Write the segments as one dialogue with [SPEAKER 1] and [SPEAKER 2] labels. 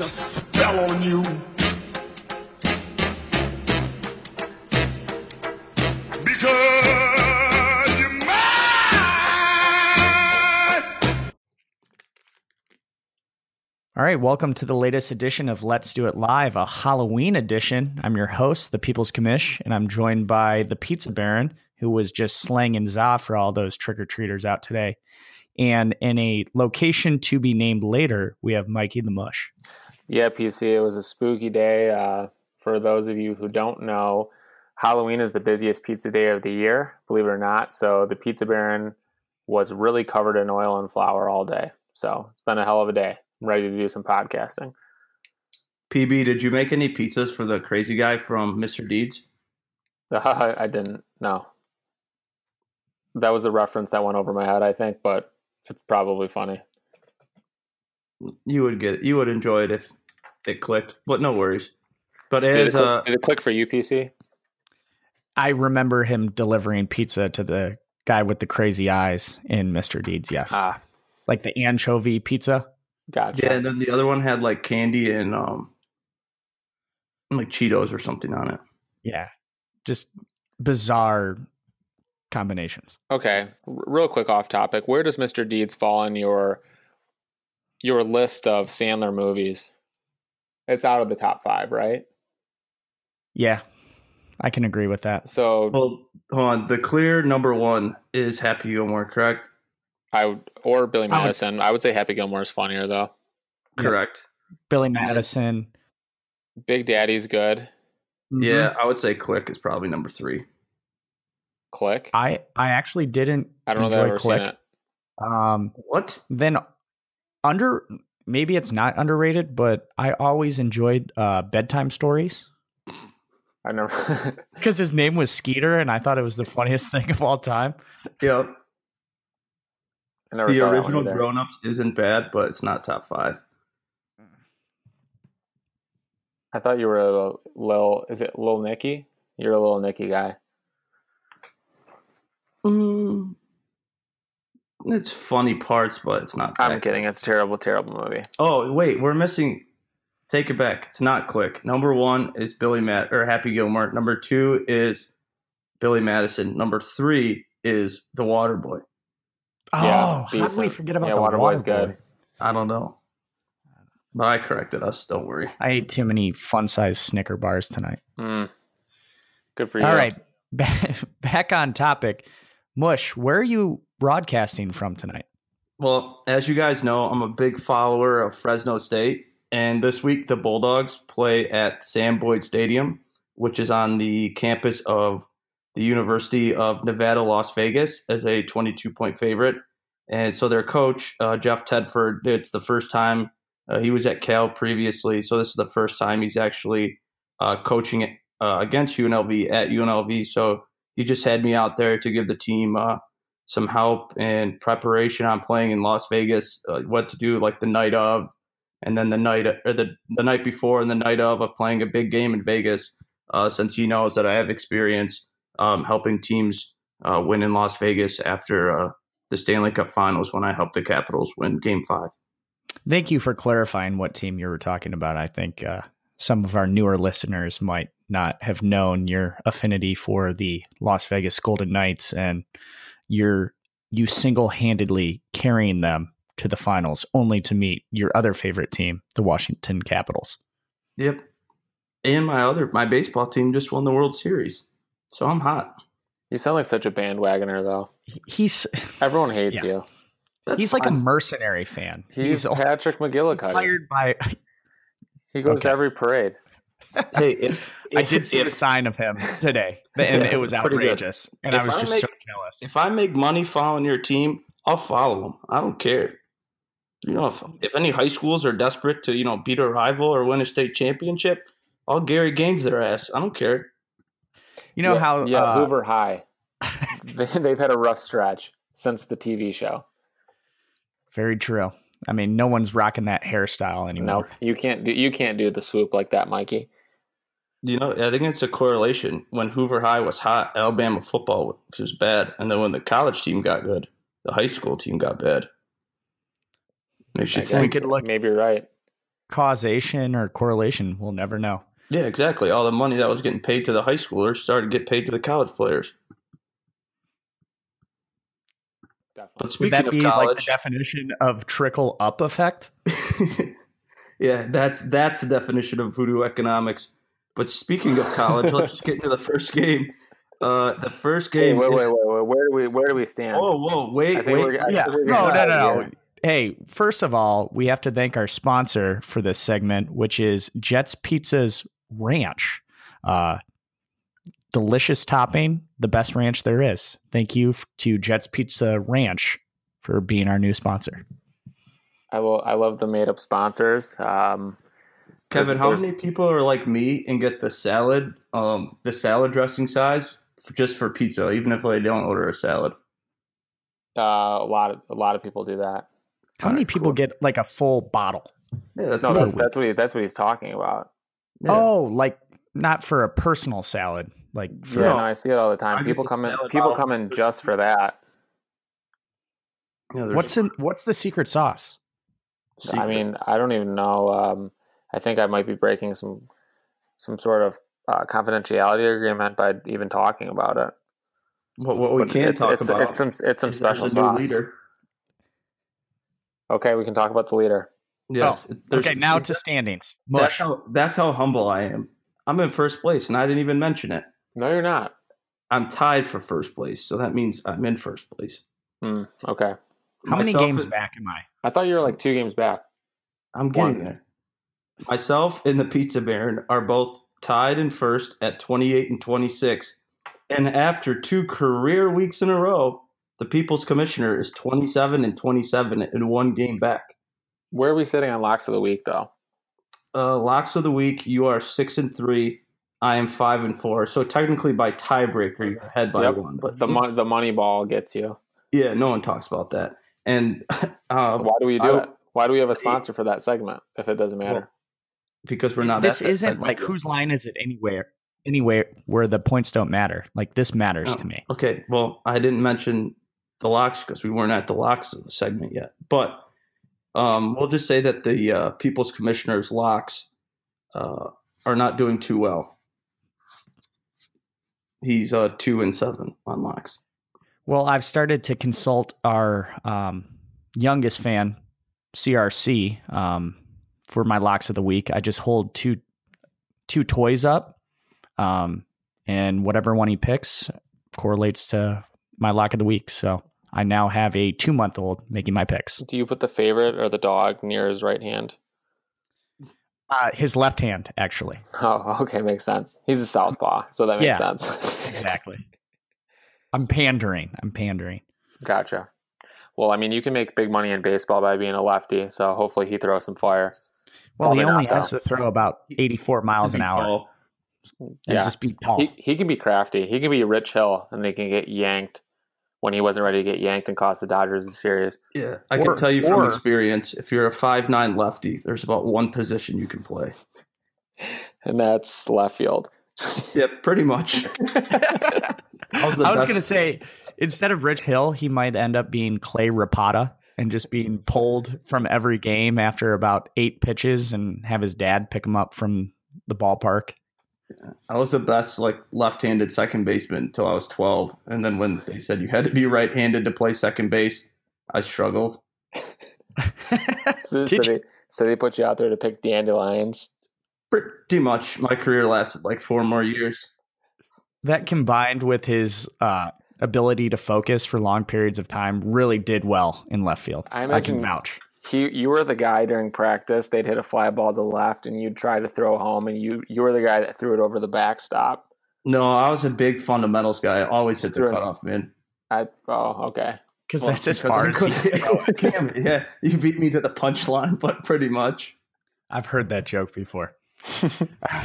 [SPEAKER 1] the spell on you. Because mine.
[SPEAKER 2] All right, welcome to the latest edition of Let's Do It Live, a Halloween edition. I'm your host, the People's Commish, and I'm joined by the Pizza Baron, who was just slanging za for all those trick or treaters out today. And in a location to be named later, we have Mikey the Mush.
[SPEAKER 3] Yeah, PC, it was a spooky day. Uh, for those of you who don't know, Halloween is the busiest pizza day of the year, believe it or not. So the Pizza Baron was really covered in oil and flour all day. So it's been a hell of a day. I'm ready to do some podcasting.
[SPEAKER 4] PB, did you make any pizzas for the crazy guy from Mr. Deeds?
[SPEAKER 3] I didn't, no. That was a reference that went over my head, I think, but it's probably funny.
[SPEAKER 4] You would get it. You would enjoy it if it clicked, but no worries. But
[SPEAKER 3] Did it,
[SPEAKER 4] as
[SPEAKER 3] click,
[SPEAKER 4] uh,
[SPEAKER 3] did it click for you, PC?
[SPEAKER 2] I remember him delivering pizza to the guy with the crazy eyes in Mr. Deeds. Yes.
[SPEAKER 3] Ah,
[SPEAKER 2] like the anchovy pizza.
[SPEAKER 3] gotcha.
[SPEAKER 4] yeah, and then the other one had like candy and um, like Cheetos or something on it.
[SPEAKER 2] Yeah. Just bizarre combinations.
[SPEAKER 3] Okay, r- real quick off topic. Where does Mr. Deeds fall in your your list of Sandler movies? It's out of the top five, right?
[SPEAKER 2] Yeah. I can agree with that.
[SPEAKER 3] So
[SPEAKER 4] Well, hold on. The clear number one is Happy Gilmore, correct?
[SPEAKER 3] I would, or Billy
[SPEAKER 2] I would-
[SPEAKER 3] Madison. I would say Happy Gilmore is funnier though.
[SPEAKER 2] Yeah.
[SPEAKER 4] Correct.
[SPEAKER 2] Billy Madison.
[SPEAKER 3] Big Daddy's good.
[SPEAKER 2] Mm-hmm.
[SPEAKER 4] Yeah, I would say Click is probably number three.
[SPEAKER 3] Click.
[SPEAKER 2] I I actually didn't
[SPEAKER 3] I don't know that I've
[SPEAKER 2] enjoy
[SPEAKER 3] ever seen
[SPEAKER 2] Click.
[SPEAKER 3] it.
[SPEAKER 2] Um
[SPEAKER 4] What?
[SPEAKER 2] then under maybe it's not underrated, but I always enjoyed uh bedtime stories
[SPEAKER 3] I never.
[SPEAKER 2] because his name was Skeeter and I thought it was the funniest thing of all time.
[SPEAKER 4] Yep.
[SPEAKER 3] I never
[SPEAKER 4] The
[SPEAKER 3] saw
[SPEAKER 4] original. Grown Ups isn't bad, but it's not top five.
[SPEAKER 3] I thought you were a little. Is it Lil Nicky? You're a little Nicky guy.
[SPEAKER 4] Mm, it's funny parts, but it's not.
[SPEAKER 3] I'm
[SPEAKER 4] that
[SPEAKER 3] kidding. It's a terrible, terrible movie.
[SPEAKER 4] Oh wait, we're missing. Take it back. It's not Click. Number one is Billy Matt or Happy Gilmore. Number two is Billy Madison. Number three is The Water Boy.
[SPEAKER 2] Oh,
[SPEAKER 3] Yeah,
[SPEAKER 2] how did we forget about
[SPEAKER 3] Yeah,
[SPEAKER 2] the
[SPEAKER 3] Waterboy's
[SPEAKER 2] water
[SPEAKER 3] good.
[SPEAKER 2] boy?
[SPEAKER 4] I don't know, but I corrected us. Don't worry.
[SPEAKER 2] I ate too many fun sized Snicker bars tonight.
[SPEAKER 3] Mm. Good for you.
[SPEAKER 2] All right, back, back on topic. Mush, where are you broadcasting from tonight?
[SPEAKER 4] Well, as you guys know, I'm a big follower of Fresno State, and this week the Bulldogs play at Sam Boyd Stadium, which is on the campus of the University of Nevada, Las Vegas, as a 22 point favorite. And so their coach, uh, Jeff Tedford, it's the first time uh, he was at Cal previously, so this is the first time he's actually uh, coaching uh, against UNLV at UNLV. So he just had me out there to give the team uh, some help and preparation on playing in Las Vegas, uh, what to do like the night of, and then the night or the the night before and the night of of playing a big game in Vegas. Uh, since he knows that I have experience um, helping teams uh, win in Las Vegas after uh, the Stanley Cup Finals when I helped the Capitals win Game Five.
[SPEAKER 2] Thank you for clarifying what team you were talking about. I think uh, some of our newer listeners might not have known your affinity for the Las Vegas Golden Knights and your you single-handedly carrying them to the finals only to meet your other favorite team, the Washington Capitals.
[SPEAKER 4] Yep. And my other my baseball team just won the World Series, so I'm hot.
[SPEAKER 3] You sound like such a bandwagoner, though.
[SPEAKER 2] He's
[SPEAKER 3] Everyone hates
[SPEAKER 2] Yeah.
[SPEAKER 3] you.
[SPEAKER 4] That's
[SPEAKER 2] he's like a mercenary fan.
[SPEAKER 3] He's,
[SPEAKER 2] He's
[SPEAKER 3] Patrick McGillicuddy.
[SPEAKER 2] hired by
[SPEAKER 3] He goes
[SPEAKER 2] Okay.
[SPEAKER 3] to every parade.
[SPEAKER 4] Hey. If,
[SPEAKER 2] I did see
[SPEAKER 4] if-
[SPEAKER 2] the sign of him today, and
[SPEAKER 4] Yeah,
[SPEAKER 2] it was outrageous. And
[SPEAKER 4] If
[SPEAKER 2] I was
[SPEAKER 4] I
[SPEAKER 2] just
[SPEAKER 4] make-
[SPEAKER 2] so jealous.
[SPEAKER 4] if I make money following your team, I'll follow them. I don't care. You know, if, if any high schools are desperate to, you know, beat a rival or win a state championship, I'll Gary Gaines their ass. I don't care.
[SPEAKER 2] You know
[SPEAKER 3] yeah,
[SPEAKER 2] how
[SPEAKER 3] Yeah,
[SPEAKER 2] uh,
[SPEAKER 3] Hoover High. they, they've had a rough stretch since the TV show.
[SPEAKER 2] Very true. I mean, no one's rocking that hairstyle anymore.
[SPEAKER 3] No,
[SPEAKER 2] anymore.
[SPEAKER 3] you can't do you can't do the swoop like that, Mikey.
[SPEAKER 4] You know, I think it's a correlation. When Hoover High was hot, Alabama football was bad, and then when the college team got good, the high school team got bad. Makes you
[SPEAKER 3] I guess.
[SPEAKER 4] think.
[SPEAKER 2] could look-
[SPEAKER 3] Maybe you're right.
[SPEAKER 2] causation or correlation. We'll never know.
[SPEAKER 4] Yeah, exactly. All the money that was getting paid to the high schoolers started to get paid to the college players.
[SPEAKER 3] Definitely.
[SPEAKER 4] But
[SPEAKER 2] Would
[SPEAKER 4] speaking
[SPEAKER 2] that
[SPEAKER 4] of
[SPEAKER 2] be like the definition of trickle up effect?
[SPEAKER 4] yeah, that's that's the definition of voodoo economics. But speaking of college, let's just get into the first game. Uh, the first
[SPEAKER 3] Hey,
[SPEAKER 4] game.
[SPEAKER 3] wait, wait, wait, wait. Where do we where do we stand?
[SPEAKER 4] Oh, whoa, wait,
[SPEAKER 3] I think
[SPEAKER 4] wait.
[SPEAKER 3] we're- I
[SPEAKER 2] yeah.
[SPEAKER 3] think
[SPEAKER 2] No, no, no, no. Hey, first of all, we have to thank our sponsor for this segment, which is Jets Pizza's Ranch. Uh, delicious topping, the best ranch there is. Thank you to Jets Pizza Ranch for being our new sponsor.
[SPEAKER 3] I will. I love the made up sponsors. Um,
[SPEAKER 4] Kevin, how many people are like me and get the salad, um, the salad dressing size f- just for pizza, even if they don't order a salad?
[SPEAKER 3] uh, a lot of a lot of people do that.
[SPEAKER 2] How many
[SPEAKER 4] Alright,
[SPEAKER 2] people
[SPEAKER 4] cool.
[SPEAKER 2] get like a full bottle?
[SPEAKER 4] Yeah, that's
[SPEAKER 3] No,
[SPEAKER 4] good.
[SPEAKER 3] that, that's what he, that's what he's talking about.
[SPEAKER 4] Yeah.
[SPEAKER 2] Oh, like not for a personal salad, like for
[SPEAKER 3] Yeah,
[SPEAKER 4] No.
[SPEAKER 3] no, I see it all the time.
[SPEAKER 4] get
[SPEAKER 3] People come in. People come in just for that.
[SPEAKER 4] Yeah, there's
[SPEAKER 2] what's in what's the secret sauce?
[SPEAKER 3] I mean, I don't even know. Um, I think I might be breaking some some sort of uh, confidentiality agreement by even talking about it.
[SPEAKER 4] what, what we can't
[SPEAKER 3] it's,
[SPEAKER 4] talk
[SPEAKER 3] it's,
[SPEAKER 4] about
[SPEAKER 3] It's some it's some special
[SPEAKER 4] a new
[SPEAKER 3] sauce.
[SPEAKER 4] leader.
[SPEAKER 3] Okay, we can talk about the leader.
[SPEAKER 4] Yeah. there's-
[SPEAKER 2] Okay, now to standings.
[SPEAKER 4] that's how that's how humble I am. I'm in first place, and I didn't even mention it.
[SPEAKER 3] No, you're not.
[SPEAKER 4] I'm tied for first place, so that means I'm in first place.
[SPEAKER 3] Hmm, okay,
[SPEAKER 2] How many games
[SPEAKER 4] and-
[SPEAKER 2] back am I?
[SPEAKER 3] I thought you were like two games back.
[SPEAKER 4] I'm getting
[SPEAKER 3] One.
[SPEAKER 4] there. Myself and the Pizza Baron are both tied in first at 28 and 26. And after two career weeks in a row, the People's Commissioner is 27 and 27 and one game back.
[SPEAKER 3] Where are we sitting on locks of the week, though?
[SPEAKER 4] Uh, locks of the week, you are six and three. I am five and four. So technically, by tiebreaker, you're ahead by
[SPEAKER 3] Yep.
[SPEAKER 4] one. But
[SPEAKER 3] The mon- the money ball gets you.
[SPEAKER 4] yeah, no one talks about that. And uh,
[SPEAKER 3] Why do we do
[SPEAKER 4] I-
[SPEAKER 3] it? Why do we have a sponsor for that segment if it doesn't matter?
[SPEAKER 4] because we're not,
[SPEAKER 2] this
[SPEAKER 4] at that
[SPEAKER 2] isn't
[SPEAKER 4] segment
[SPEAKER 2] like whose line is it anywhere anywhere where the points don't matter. Like this matters
[SPEAKER 4] Oh.
[SPEAKER 2] to me.
[SPEAKER 4] Okay, well, I didn't mention the locks because we weren't at the locks of the segment yet. But um, we'll just say that the uh, People's Commissioner's locks uh, are not doing too well. He's uh, two and seven on locks.
[SPEAKER 2] Well, I've started to consult our um, youngest fan, CRC, um, for my locks of the week. I just hold two two toys up, um, and whatever one he picks correlates to my lock of the week. So I now have a two month old making my picks.
[SPEAKER 3] Do you put the favorite or the dog near his right hand?
[SPEAKER 2] Uh, his left hand, actually.
[SPEAKER 3] Oh, okay, makes sense. He's a southpaw, so that makes
[SPEAKER 2] Yeah.
[SPEAKER 3] sense.
[SPEAKER 2] Exactly. I'm pandering. I'm pandering.
[SPEAKER 3] gotcha. Well, I mean, you can make big money in baseball by being a lefty, so hopefully he throws some fire.
[SPEAKER 2] Well, he only
[SPEAKER 3] not,
[SPEAKER 2] has to throw about 84 miles an hour
[SPEAKER 4] tall.
[SPEAKER 2] and
[SPEAKER 3] Yeah.
[SPEAKER 2] just be tall.
[SPEAKER 3] He he can be crafty. He can be Rich Hill, and they can get yanked when he wasn't ready to get yanked and cost the Dodgers the series.
[SPEAKER 4] Yeah, I
[SPEAKER 2] Or-
[SPEAKER 4] can tell you from
[SPEAKER 2] or-
[SPEAKER 4] experience, if you're a five nine lefty, there's about one position you can play.
[SPEAKER 3] And that's left field.
[SPEAKER 4] Yeah, pretty much. How's
[SPEAKER 2] I was
[SPEAKER 4] best-
[SPEAKER 2] going to say, instead of Rich Hill, he might end up being Clay Rapada and just being pulled from every game after about eight pitches and have his dad pick him up from the ballpark.
[SPEAKER 4] I was the best like left-handed second baseman until I was 12, and then when they said you had to be right-handed to play second base, I struggled.
[SPEAKER 3] So, so they, so they put you out there to pick dandelions.
[SPEAKER 4] Pretty much, my career lasted like four more years.
[SPEAKER 2] that combined with his uh, ability to focus for long periods of time really did well in left field.
[SPEAKER 3] I
[SPEAKER 2] I, can vouch.
[SPEAKER 3] He, you were the guy during practice. They'd hit a fly ball to the left, and you'd try to throw home, and you you were the guy that threw it over the backstop.
[SPEAKER 4] No, I was a big fundamentals guy. I always hit the
[SPEAKER 3] True.
[SPEAKER 4] cutoff man.
[SPEAKER 3] I oh okay.
[SPEAKER 2] Because
[SPEAKER 3] Well,
[SPEAKER 2] that's as
[SPEAKER 4] Because
[SPEAKER 2] far
[SPEAKER 4] I
[SPEAKER 2] as he
[SPEAKER 4] couldn't-
[SPEAKER 2] can.
[SPEAKER 4] Damn yeah, you beat me to the punchline, but pretty much.
[SPEAKER 2] I've heard that joke before. All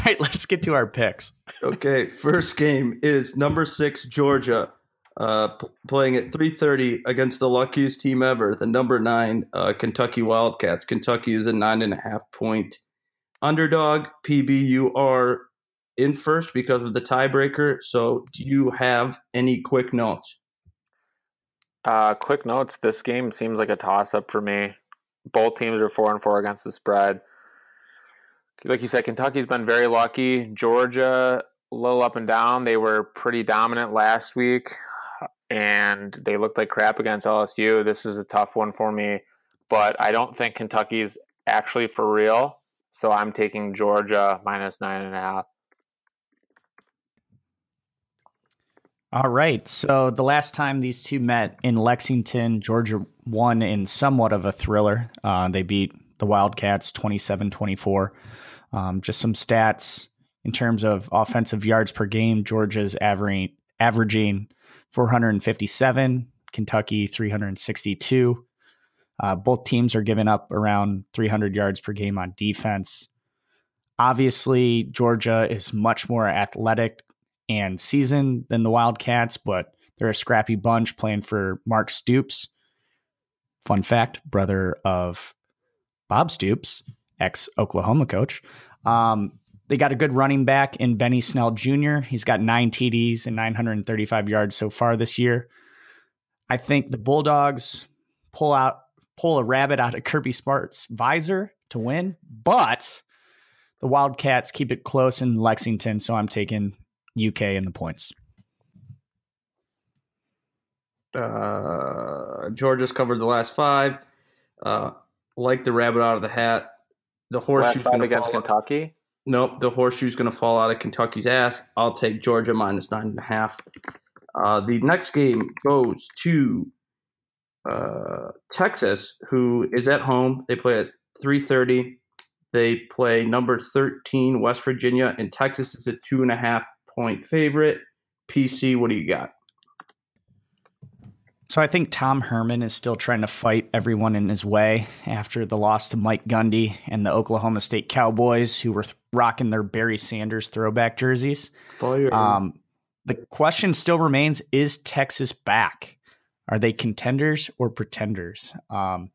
[SPEAKER 2] right, let's get to our picks.
[SPEAKER 4] Okay, first game is number six Georgia, uh, p- playing at three thirty against the luckiest team ever, the number nine uh, Kentucky Wildcats. Kentucky is a nine and a half point underdog. PB, you are in first because of the tiebreaker. So, do you have any quick notes?
[SPEAKER 3] Uh, quick notes: This game seems like a toss-up for me. Both teams are four and four against the spread. like you said, Kentucky's been very lucky. Georgia, a little up and down. They were pretty dominant last week, and they looked like crap against LSU. This is a tough one for me, but I don't think Kentucky's actually for real. So I'm taking Georgia minus nine and a half.
[SPEAKER 2] All right. So the last time these two met in Lexington, Georgia won in somewhat of a thriller. Uh, they beat the Wildcats 27 24. Um, just some stats in terms of offensive yards per game. Georgia's averaging, averaging 457, Kentucky 362. Uh, both teams are giving up around 300 yards per game on defense. Obviously, Georgia is much more athletic and seasoned than the Wildcats, but they're a scrappy bunch playing for Mark Stoops. Fun fact, brother of Bob Stoops, ex Oklahoma coach. Um, they got a good running back in Benny Snell Jr. He's got nine TDs and 935 yards so far this year. I think the Bulldogs pull out pull a rabbit out of Kirby Smart's visor to win, but the Wildcats keep it close in Lexington, so I'm taking UK in the points.
[SPEAKER 4] Uh, Georgia's covered the last five. Uh, like the rabbit out of the hat. The horseshoe's
[SPEAKER 3] Last five
[SPEAKER 4] going to
[SPEAKER 3] against
[SPEAKER 4] fall.
[SPEAKER 3] Kentucky.
[SPEAKER 4] Nope, the horseshoe's going to fall out of Kentucky's ass. I'll take Georgia minus nine and a half. Uh, the next game goes to uh, Texas, who is at home. They play at three thirty. They play number thirteen West Virginia, and Texas is a two and a half point favorite. PC, what do you got?
[SPEAKER 2] So I think Tom Herman is still trying to fight everyone in his way after the loss to Mike Gundy and the Oklahoma State Cowboys, who were th- rocking their Barry Sanders throwback jerseys.
[SPEAKER 4] Fire.
[SPEAKER 2] Um, the question still remains: Is Texas back? Are they contenders or pretenders? Um,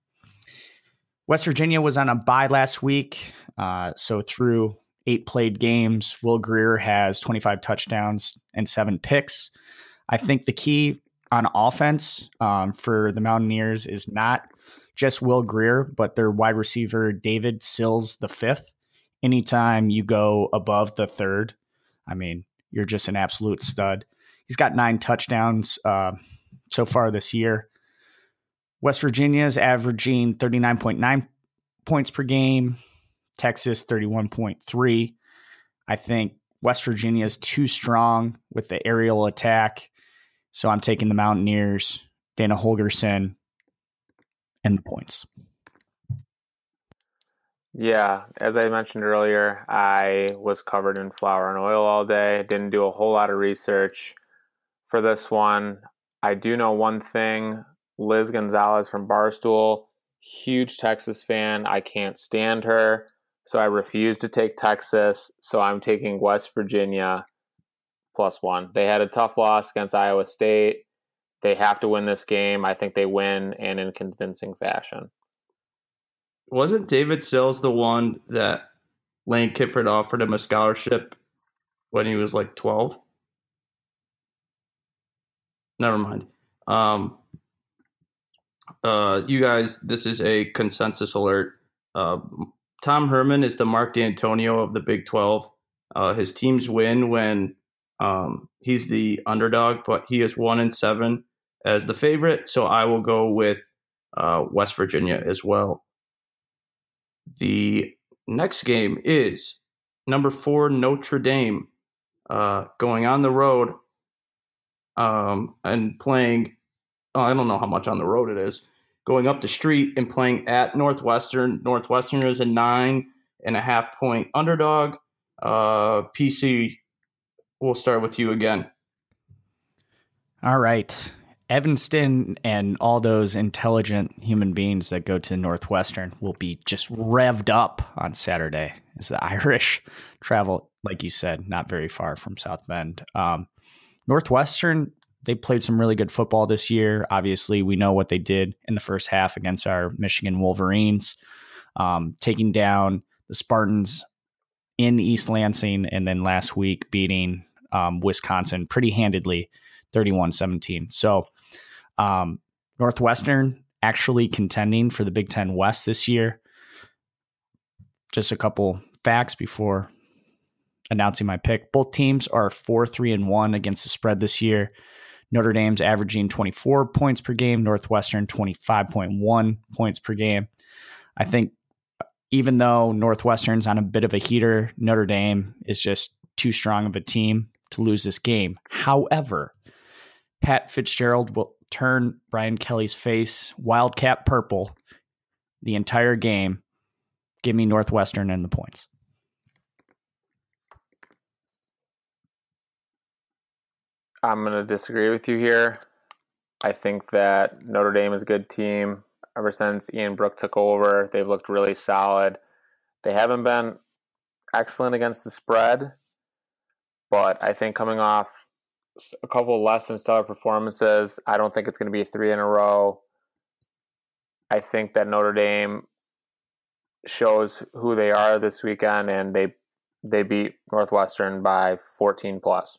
[SPEAKER 2] West Virginia was on a bye last week, uh, so through eight played games, Will Grier has 25 touchdowns and seven picks. I think the key on offense um, for the Mountaineers is not just Will Grier, but their wide receiver David Sills the fifth. Anytime you go above the third, I mean, you're just an absolute stud. He's got nine touchdowns uh, so far this year. West Virginia is averaging 39.9 points per game. Texas 31.3. I think West Virginia is too strong with the aerial attack. So I'm taking the Mountaineers, Dana Holgorsen, and the points.
[SPEAKER 3] Yeah, as I mentioned earlier, I was covered in flour and oil all day. Didn't do a whole lot of research for this one. I do know one thing Liz Gonzalez from Barstool, huge Texas fan. I can't stand her. So I refuse to take Texas. So I'm taking West Virginia plus one. They had a tough loss against Iowa State. They have to win this game. I think they win and in convincing fashion.
[SPEAKER 4] Wasn't David Sills the one that Lane Kifford offered him a scholarship when he was like 12? Never mind. Um, uh, you guys, this is a consensus alert. Uh, Tom Herman is the Mark Dantonio of the Big 12. Uh, his teams win when um, he's the underdog, but he is one in seven as the favorite. So I will go with uh, West Virginia as well. The next game is number four Notre Dame uh, going on the road um, and playing. Oh, I don't know how much on the road it is. Going up the street and playing at Northwestern. Northwestern is a nine and a half point underdog. Uh, PC, we'll start with you again.
[SPEAKER 2] All right. Evanston and all those intelligent human beings that go to Northwestern will be just revved up on Saturday as the Irish travel, like you said, not very far from South Bend. Um, Northwestern, they played some really good football this year. Obviously, we know what they did in the first half against our Michigan Wolverines, um, taking down the Spartans in East Lansing, and then last week beating um, Wisconsin pretty handedly, 31 17. So, um, Northwestern actually contending for the Big Ten West this year. Just a couple facts before announcing my pick. Both teams are 4 3 and 1 against the spread this year. Notre Dame's averaging 24 points per game, Northwestern 25.1 points per game. I think even though Northwestern's on a bit of a heater, Notre Dame is just too strong of a team to lose this game. However, Pat Fitzgerald will turn Brian Kelly's face wildcat purple the entire game. Give me Northwestern and the points.
[SPEAKER 3] I'm going to disagree with you here. I think that Notre Dame is a good team. Ever since Ian Book took over, they've looked really solid. They haven't been excellent against the spread, but I think coming off a couple less than stellar performances, I don't think it's going to be three in a row. I think that Notre Dame shows who they are this weekend, and they they beat Northwestern by 14 plus.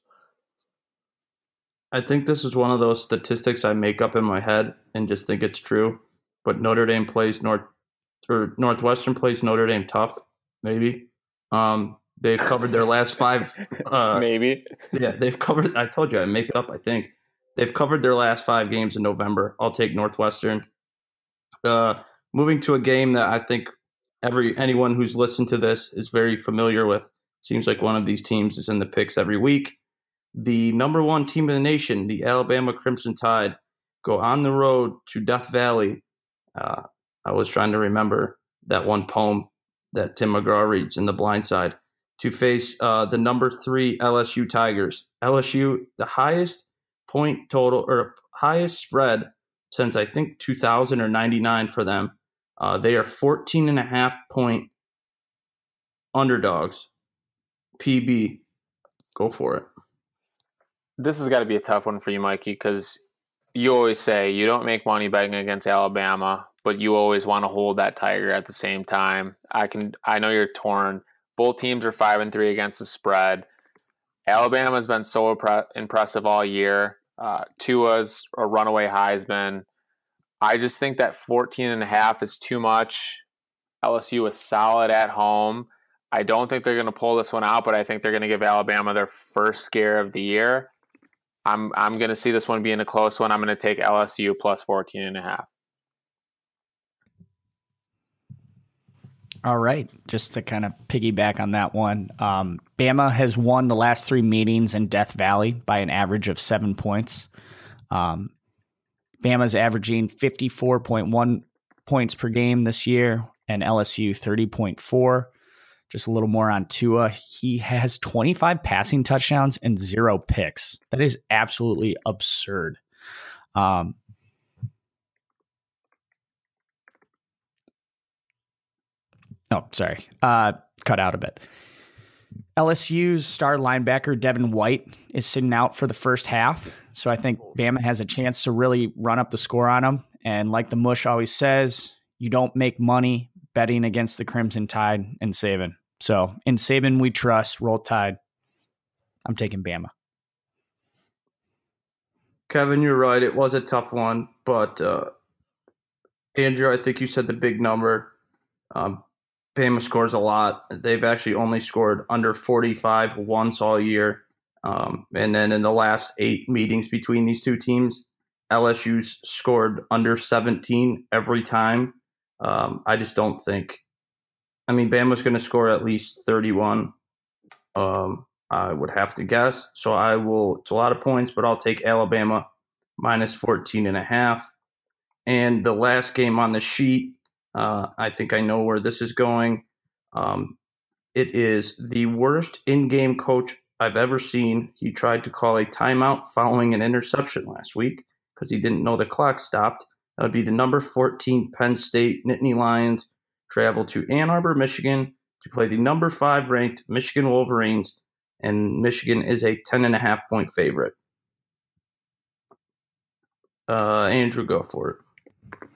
[SPEAKER 4] I think this is one of those statistics I make up in my head and just think it's true. But Notre Dame plays North or Northwestern plays Notre Dame tough, maybe. Um, they've covered their last five. Uh,
[SPEAKER 3] maybe.
[SPEAKER 4] Yeah, they've covered. I told you I make it up. I think they've covered their last five games in November. I'll take Northwestern. Uh, moving to a game that I think every anyone who's listened to this is very familiar with. Seems like one of these teams is in the picks every week the number one team in the nation, the Alabama Crimson Tide, go on the road to Death Valley. Uh, I was trying to remember that one poem that Tim McGraw reads in The Blind Side to face uh, the number three LSU Tigers. LSU, the highest point total or highest spread since I think 2000 or 99 for them. Uh, they are 14 and a half point underdogs. PB, go for it
[SPEAKER 3] this has got to be a tough one for you, Mikey, because you always say you don't make money betting against Alabama, but you always want to hold that Tiger at the same time. I can, I know you're torn. Both teams are five and three against the spread. Alabama has been so impressive all year. Uh, Tua's a runaway Heisman. I just think that 14 and a half is too much. LSU is solid at home. I don't think they're going to pull this one out, but I think they're going to give Alabama their first scare of the year. I'm I'm going to see this one being a close one. I'm going to take LSU plus 14 and a half.
[SPEAKER 2] All right. Just to kind of piggyback on that one, um, Bama has won the last three meetings in Death Valley by an average of seven points. Um, Bama's averaging 54.1 points per game this year, and LSU 30.4. Just a little more on Tua. He has 25 passing touchdowns and zero picks. That is absolutely absurd. Um, oh, sorry. Uh, cut out a bit. LSU's star linebacker, Devin White, is sitting out for the first half. So I think Bama has a chance to really run up the score on him. And like the Mush always says, you don't make money betting against the Crimson Tide and Saban. So in Saban, we trust. Roll Tide. I'm taking Bama.
[SPEAKER 4] Kevin, you're right. It was a tough one, but uh, Andrew, I think you said the big number. Um, Bama scores a lot. They've actually only scored under 45 once all year. Um, and then in the last eight meetings between these two teams, LSU's scored under 17 every time. Um, I just don't think I mean, Bama's going to score at least 31. Um, I would have to guess. So I will, it's a lot of points, but I'll take Alabama minus 14 and a half. And the last game on the sheet, uh, I think I know where this is going. Um, it is the worst in game coach I've ever seen. He tried to call a timeout following an interception last week because he didn't know the clock stopped. That would be the number 14 Penn State Nittany Lions travel to Ann Arbor, Michigan to play the number five ranked Michigan Wolverines, and Michigan is a 10 and a half point favorite. Uh, Andrew, go for it.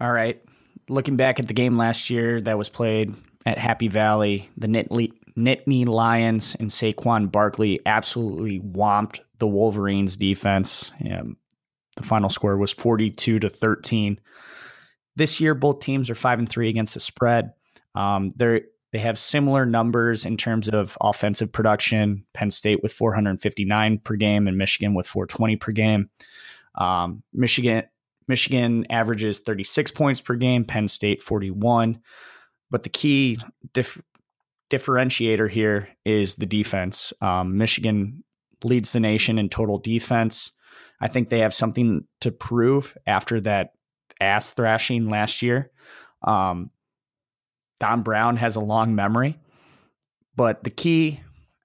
[SPEAKER 2] All right. Looking back at the game last year that was played at Happy Valley, the Nittany, Lions and Saquon Barkley absolutely whomped the Wolverines defense. Um, the final score was 42 to 13. This year, both teams are five and three against the spread. Um, there They have similar numbers in terms of offensive production. Penn State with 459 per game and Michigan with 420 per game. Um, Michigan Michigan averages 36 points per game, Penn State 41. But the key dif- differentiator here is the defense. Um, Michigan leads the nation in total defense. I think they have something to prove after that ass thrashing last year. Um, Don Brown has a long memory, but the key,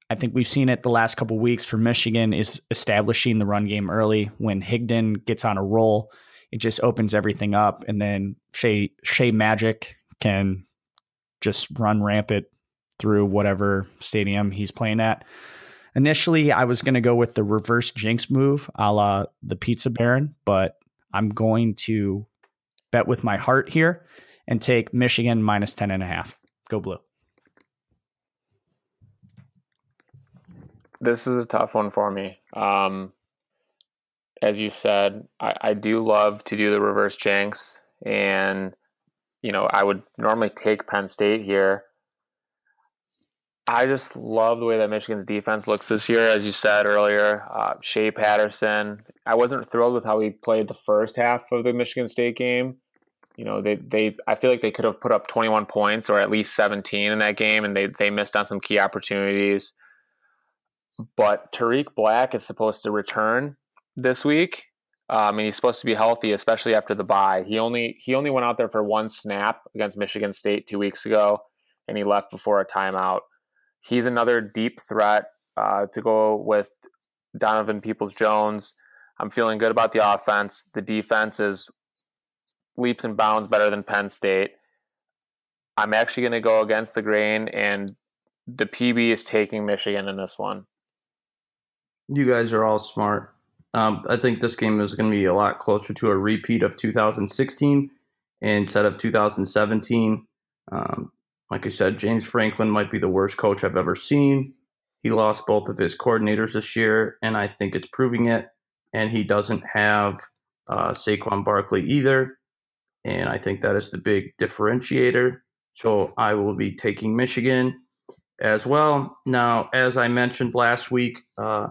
[SPEAKER 2] I think we've seen it the last couple weeks for Michigan, is establishing the run game early. When Higdon gets on a roll, it just opens everything up, and then Shea Shea Magic can just run rampant through whatever stadium he's playing at. Initially, I was going to go with the reverse jinx move a la the Pizza Baron, but I'm going to bet with my heart here and take Michigan minus 10 and a half. Go blue.
[SPEAKER 3] This is a tough one for me. Um, as you said, I, I do love to do the reverse jinx, and you know I would normally take Penn State here. I just love the way that Michigan's defense looks this year, as you said earlier. Uh, Shea Patterson. I wasn't thrilled with how he played the first half of the Michigan State game. You know, they they I feel like they could have put up 21 points or at least 17 in that game, and they they missed on some key opportunities. But Tarik Black is supposed to return this week. Um, and he's supposed to be healthy, especially after the bye. He only he only went out there for one snap against Michigan State two weeks ago, and he left before a timeout. He's another deep threat uh, to go with Donovan Peoples Jones. I'm feeling good about the offense. The defense is leaps and bounds better than Penn State. I'm actually going to go against the grain, and the PB is taking Michigan in this one.
[SPEAKER 4] You guys are all smart. Um, I think this game is going to be a lot closer to a repeat of 2016 instead of 2017. Um, like I said, James Franklin might be the worst coach I've ever seen. He lost both of his coordinators this year, and I think it's proving it. And he doesn't have uh, Saquon Barkley either. And I think that is the big differentiator. So I will be taking Michigan as well. Now, as I mentioned last week, uh,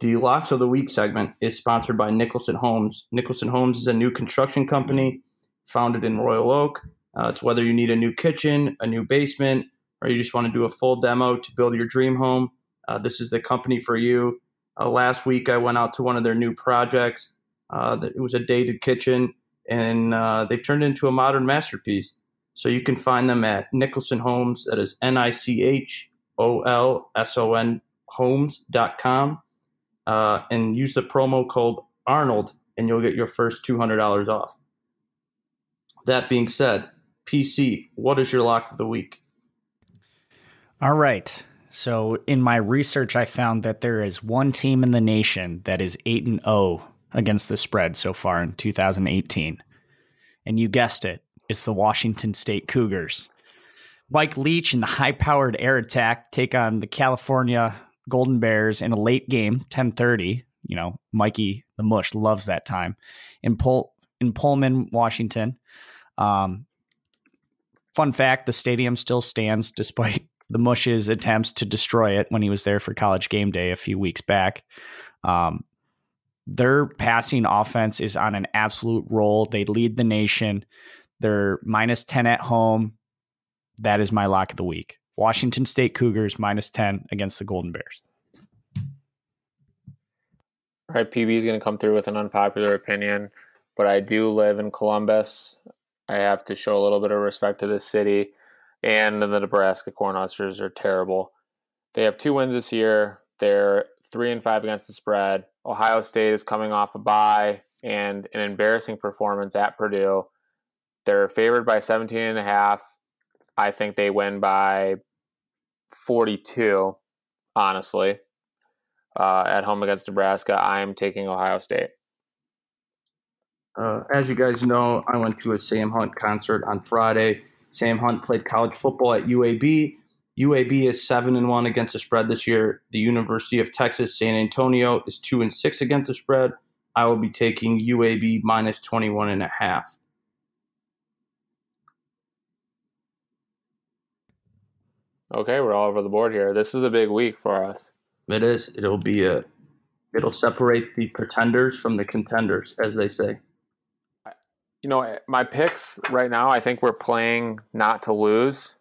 [SPEAKER 4] the Locks of the Week segment is sponsored by Nicholson Homes. Nicholson Homes is a new construction company founded in Royal Oak. Uh, it's whether you need a new kitchen, a new basement, or you just want to do a full demo to build your dream home. Uh, this is the company for you. Uh, last week, I went out to one of their new projects. Uh, it was a dated kitchen, and uh, they've turned it into a modern masterpiece. So you can find them at Nicholson Homes. That is N I C H O L S O N homes.com. Uh, and use the promo code Arnold, and you'll get your first $200 off. That being said, PC, what is your lock of the week?
[SPEAKER 2] All right. So in my research, I found that there is one team in the nation that is eight and zero oh against the spread so far in 2018, and you guessed it, it's the Washington State Cougars. Mike Leach and the high-powered air attack take on the California Golden Bears in a late game, 10:30. You know, Mikey the Mush loves that time in Pol- in Pullman, Washington. Um, fun fact: the stadium still stands despite the Mush's attempts to destroy it when he was there for College Game Day a few weeks back. Um, their passing offense is on an absolute roll. They lead the nation. They're minus 10 at home. That is my lock of the week. Washington State Cougars minus 10 against the Golden Bears.
[SPEAKER 3] All right, PB is going to come through with an unpopular opinion, but I do live in Columbus. I have to show a little bit of respect to this city, and the Nebraska Cornhuskers are terrible. They have two wins this year. They're three and five against the spread. Ohio State is coming off a bye and an embarrassing performance at Purdue. They're favored by 17 and a half. I think they win by 42, honestly. Uh, at home against Nebraska, I am taking Ohio State.
[SPEAKER 4] Uh, as you guys know, I went to a Sam Hunt concert on Friday. Sam Hunt played college football at UAB. UAB is seven and one against the spread this year. The University of Texas San Antonio is two and six against the spread. I will be taking UAB minus 21 and a half.
[SPEAKER 3] Okay, we're all over the board here. This is a big week for us.
[SPEAKER 4] It is. It'll be a. It'll separate the pretenders from the contenders, as they say.
[SPEAKER 3] You know, my picks right now, I think we're playing not to lose,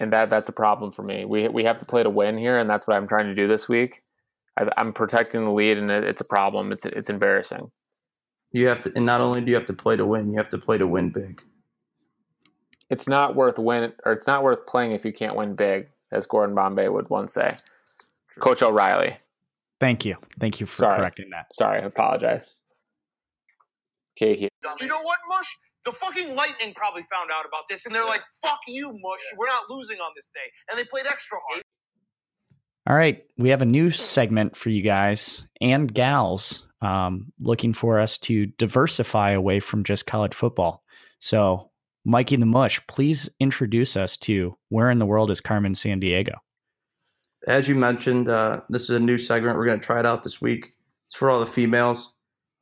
[SPEAKER 3] and that that's a problem for me. We we have to play to win here, and that's what I'm trying to do this week. I, I'm protecting the lead, and it, it's a problem. It's it's embarrassing.
[SPEAKER 4] You have to, and not only do you have to play to win, you have to play to win big.
[SPEAKER 3] It's not worth win, or it's not worth playing if you can't win big, as Gordon Bombay would once say. Coach O'Reilly.
[SPEAKER 2] Thank you. Thank you for
[SPEAKER 3] Sorry.
[SPEAKER 2] correcting that.
[SPEAKER 3] Sorry, I apologize. Okay, here.
[SPEAKER 5] You know what, Mush? The fucking Lightning probably found out about this, and they're like, "Fuck you, Mush. We're not losing on this day." And they played extra hard.
[SPEAKER 2] All right, we have a new segment for you guys and gals um, looking for us to diversify away from just college football. So, Mikey the Mush, please introduce us to where in the world is Carmen Sandiego?
[SPEAKER 4] As you mentioned, uh, this is a new segment. We're going to try it out this week. It's for all the females.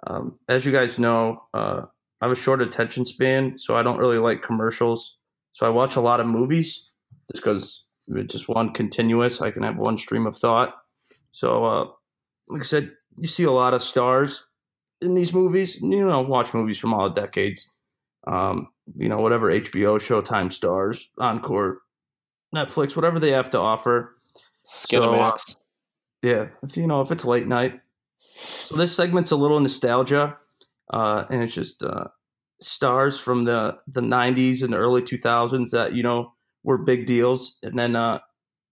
[SPEAKER 4] Um, as you guys know, uh, I have a short attention span, so I don't really like commercials. So I watch a lot of movies just because it's just one continuous. I can have one stream of thought. So, uh, like I said, you see a lot of stars in these movies. You know, watch movies from all the decades. Um, you know, whatever HBO, Showtime stars, Encore, Netflix, whatever they have to offer.
[SPEAKER 3] Skinamax.
[SPEAKER 4] Yeah, if you know, if it's late night. So this segment's a little nostalgia, uh, and it's just uh, stars from the the '90s and the early 2000s that you know were big deals, and then uh,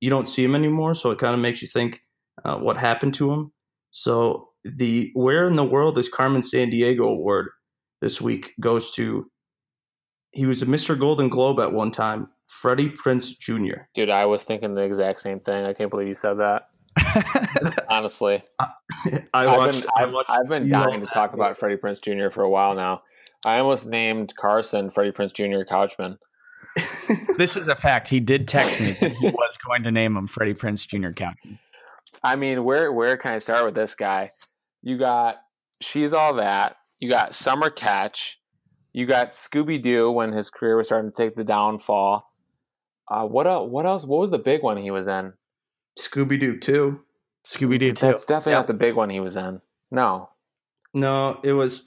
[SPEAKER 4] you don't see them anymore. So it kind of makes you think uh, what happened to them. So the Where in the World is Carmen Sandiego award this week goes to he was a Mr. Golden Globe at one time, Freddie Prinze Jr.
[SPEAKER 3] Dude, I was thinking the exact same thing. I can't believe you said that. Honestly,
[SPEAKER 4] I
[SPEAKER 3] I've been,
[SPEAKER 4] I
[SPEAKER 3] I've. I've been dying to talk about Freddie Prinze Jr. for a while now. I almost named Carson Freddie Prinze Jr. Couchman.
[SPEAKER 2] this is a fact. He did text me that he was going to name him Freddie Prinze Jr. Captain.
[SPEAKER 3] I mean, where where can I start with this guy? You got she's all that. You got Summer Catch. You got Scooby Doo when his career was starting to take the downfall. Uh, what else? What else? What was the big one he was in?
[SPEAKER 4] Scooby Doo Two.
[SPEAKER 2] Scooby Doo too.
[SPEAKER 3] That's definitely
[SPEAKER 2] Yep.
[SPEAKER 3] not the big one he was in. No,
[SPEAKER 4] No, it was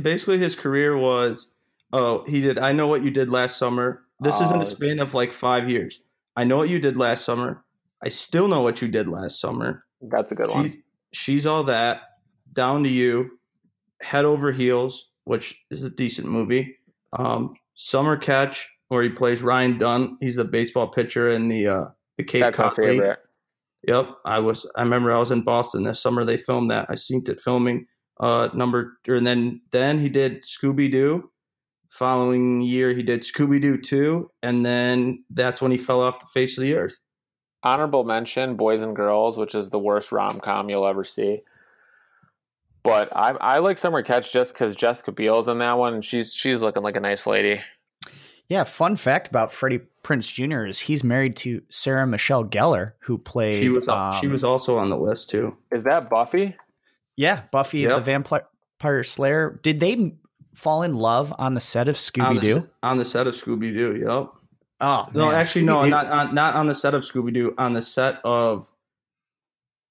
[SPEAKER 4] basically his career was. Oh, he did. I know what you did last summer. This is in
[SPEAKER 3] Oh.
[SPEAKER 4] a span of like five years. I know what you did last summer. I still know what you did last summer.
[SPEAKER 3] that's a good one.
[SPEAKER 4] She's all that. Down to you. Head over heels, which is a decent movie. Um, Summer Catch, where he plays Ryan Dunne. He's the baseball pitcher in the uh, the Cape
[SPEAKER 3] That's
[SPEAKER 4] Cod League. Yep, I was. I remember I was in Boston this summer. They filmed that. I seen it filming. Uh, number and then then he did Scooby Doo. Following year, he did Scooby Doo two, and then that's when he fell off the face of the earth.
[SPEAKER 3] Honorable mention: Boys and Girls, which is the worst rom com you'll ever see. But I I like Summer Catch just because Jessica Biel's in that one, and she's she's looking like a nice lady.
[SPEAKER 2] Yeah, fun fact about Freddie Prinze Jr. is he's married to Sarah Michelle Gellar, who played.
[SPEAKER 4] She was she
[SPEAKER 2] um,
[SPEAKER 4] was also on the list too.
[SPEAKER 3] Is that Buffy?
[SPEAKER 2] yeah Buffy the Vampire Slayer. Did they fall in love on the set of Scooby Doo?
[SPEAKER 4] se- on the set of Scooby Doo. Yep.
[SPEAKER 2] Oh
[SPEAKER 4] No,
[SPEAKER 2] man,
[SPEAKER 4] actually, no,
[SPEAKER 2] Scooby-Doo-
[SPEAKER 4] not on, not on the set of Scooby Doo. On the set of,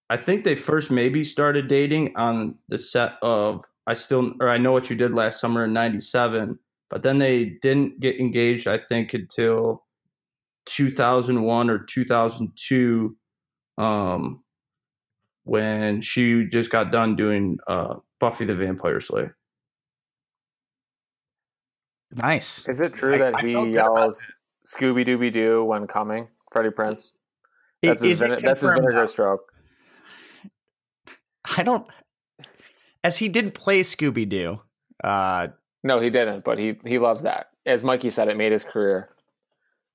[SPEAKER 4] I think they first maybe started dating on the set of I still or I know what you did last summer in '97, but then they didn't get engaged. I think until 2001 or 2002, um, when she just got done doing uh, Buffy the Vampire Slayer.
[SPEAKER 2] Nice.
[SPEAKER 3] Is it true
[SPEAKER 2] I-
[SPEAKER 3] that
[SPEAKER 2] I
[SPEAKER 3] he
[SPEAKER 2] felt good about
[SPEAKER 3] yelled "Scooby Dooby Doo" when coming? Freddie Prinze. That's his,
[SPEAKER 2] Is it
[SPEAKER 3] vine- that's his vinegar
[SPEAKER 2] now?
[SPEAKER 3] stroke.
[SPEAKER 2] I don't. As he didn't play Scooby Doo, uh,
[SPEAKER 3] No, he didn't, but he he loves that. As Mikey said, it made his career.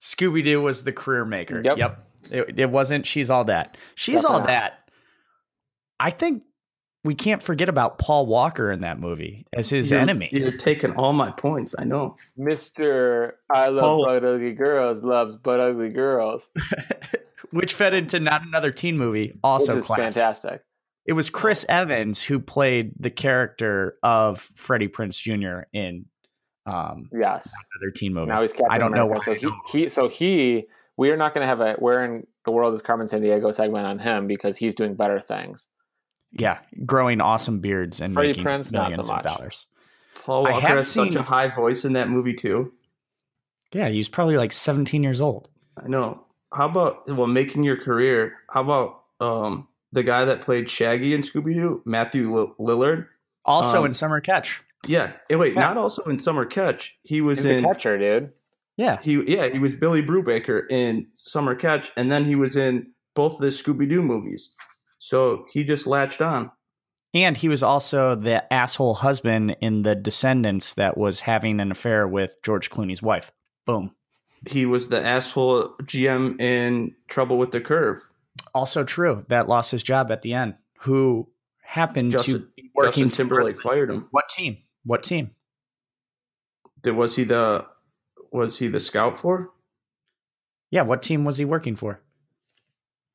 [SPEAKER 2] Scooby Doo was the career maker.
[SPEAKER 3] Yep.
[SPEAKER 2] It, it wasn't. She's all that. She's all
[SPEAKER 3] not.
[SPEAKER 2] that. I think we can't forget about Paul Walker in that movie as his
[SPEAKER 4] You're-
[SPEAKER 2] enemy.
[SPEAKER 4] You're taking all my points. I know.
[SPEAKER 3] Mister, I love
[SPEAKER 2] Oh.
[SPEAKER 3] butt ugly girls. Loves but ugly girls.
[SPEAKER 2] which fed into not another teen movie, also
[SPEAKER 3] which is
[SPEAKER 2] classic.
[SPEAKER 3] fantastic.
[SPEAKER 2] It was Chris Evans who played the character of Freddie Prinze Jr. in um,
[SPEAKER 3] Yes.
[SPEAKER 2] another teen movie.
[SPEAKER 3] Now he's Captain
[SPEAKER 2] I don't know
[SPEAKER 3] America.
[SPEAKER 2] why I
[SPEAKER 3] So he, he so he we're not going to have a where in the world is Carmen Sandiego segment on him because he's doing better things.
[SPEAKER 2] Yeah, growing awesome beards and
[SPEAKER 3] Freddie
[SPEAKER 2] making
[SPEAKER 3] Prinze, not
[SPEAKER 2] millions
[SPEAKER 3] so
[SPEAKER 2] of dollars.
[SPEAKER 4] Paul
[SPEAKER 2] I
[SPEAKER 4] Walker
[SPEAKER 2] have
[SPEAKER 4] has such a high voice in that movie too.
[SPEAKER 2] Yeah, he was probably like 17 years old.
[SPEAKER 4] I know. How about well making your career? How about um the guy that played Shaggy in Scooby Doo, Matthew Lill- Lillard?
[SPEAKER 2] Also
[SPEAKER 4] Um,
[SPEAKER 2] in Summer Catch.
[SPEAKER 4] Yeah. eh, wait,
[SPEAKER 2] Yeah.
[SPEAKER 4] not also in Summer Catch. He was
[SPEAKER 3] He's
[SPEAKER 4] in
[SPEAKER 3] the catcher, dude.
[SPEAKER 2] Yeah,
[SPEAKER 4] he yeah he was Billy Brubaker in Summer Catch, and then he was in both the Scooby Doo movies. So he just latched on.
[SPEAKER 2] and he was also the asshole husband in The Descendants that was having an affair with George Clooney's wife. Boom.
[SPEAKER 4] He was the asshole GM in Trouble with the Curve.
[SPEAKER 2] Also true. That lost his job at the end. Who happened to
[SPEAKER 4] Justin,
[SPEAKER 2] be working
[SPEAKER 4] Justin Timberlake
[SPEAKER 2] for
[SPEAKER 4] fired him.
[SPEAKER 2] what team? What team?
[SPEAKER 4] Did, was he the was he the scout for?
[SPEAKER 2] Yeah, what team was he working for?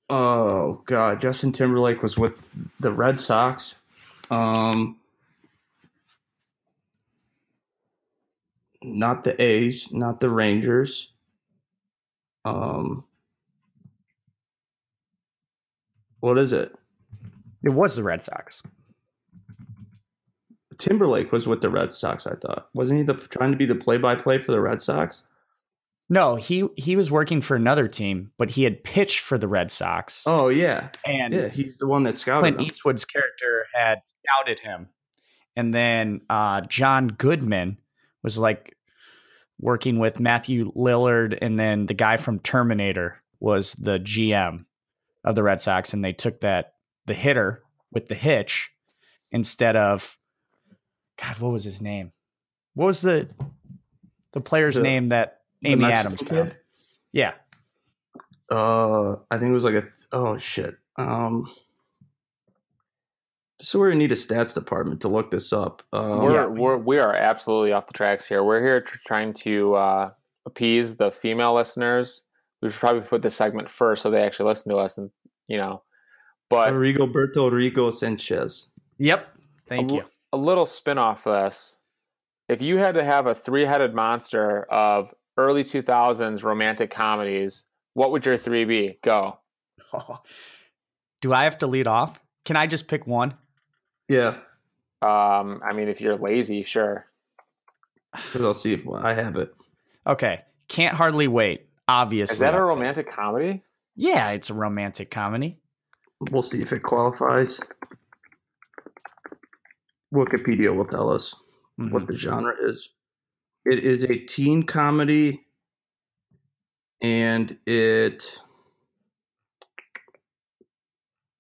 [SPEAKER 4] Oh god, Justin Timberlake was with the Red Sox. Um not the A's, not the Rangers. Um What is it?
[SPEAKER 2] It was the Red Sox.
[SPEAKER 4] Timberlake was with the Red Sox, I thought. Wasn't he the trying to be the play-by-play for the Red Sox?
[SPEAKER 2] No, he he was working for another team, but he had pitched for the Red Sox.
[SPEAKER 4] Oh yeah.
[SPEAKER 2] and
[SPEAKER 4] Yeah, he's the one that scouted
[SPEAKER 2] Clint
[SPEAKER 4] him.
[SPEAKER 2] Eastwood's character had scouted him, and then uh, John Goodman was like working with Matthew Lillard, and then the guy from Terminator was the GM of the Red Sox, and they took that the hitter with the hitch instead of God. What was his name? What was the the player's
[SPEAKER 4] The-
[SPEAKER 2] name that Amy Adams
[SPEAKER 4] kid?
[SPEAKER 2] found? Yeah,
[SPEAKER 4] Uh, I think it was like a. Th- oh shit. Um, this is where we need a stats department to look this up. Um,
[SPEAKER 3] we're,
[SPEAKER 2] yeah.
[SPEAKER 3] we're we are absolutely off the tracks here. We're here tr- trying to uh, appease the female listeners. We should probably put this segment first so they actually listen to us, and you know. But
[SPEAKER 4] Rigoberto Rigo Sanchez.
[SPEAKER 2] yep. Thank
[SPEAKER 3] a,
[SPEAKER 2] you.
[SPEAKER 3] A little spin off this. If you had to have a three headed monster of early 2000s romantic comedies, what would your three be? Go.
[SPEAKER 2] Do I have to lead off? Can I just pick one?
[SPEAKER 4] Yeah,
[SPEAKER 3] Um, I mean, if you're lazy, sure.
[SPEAKER 4] because I'll see if I have it.
[SPEAKER 2] Okay. Can't hardly wait. Obviously.
[SPEAKER 3] Is that a romantic comedy?
[SPEAKER 2] Yeah, it's a romantic comedy.
[SPEAKER 4] We'll see if it qualifies. Wikipedia will tell us
[SPEAKER 2] Mhm.
[SPEAKER 4] what the genre is. It is a teen comedy, and it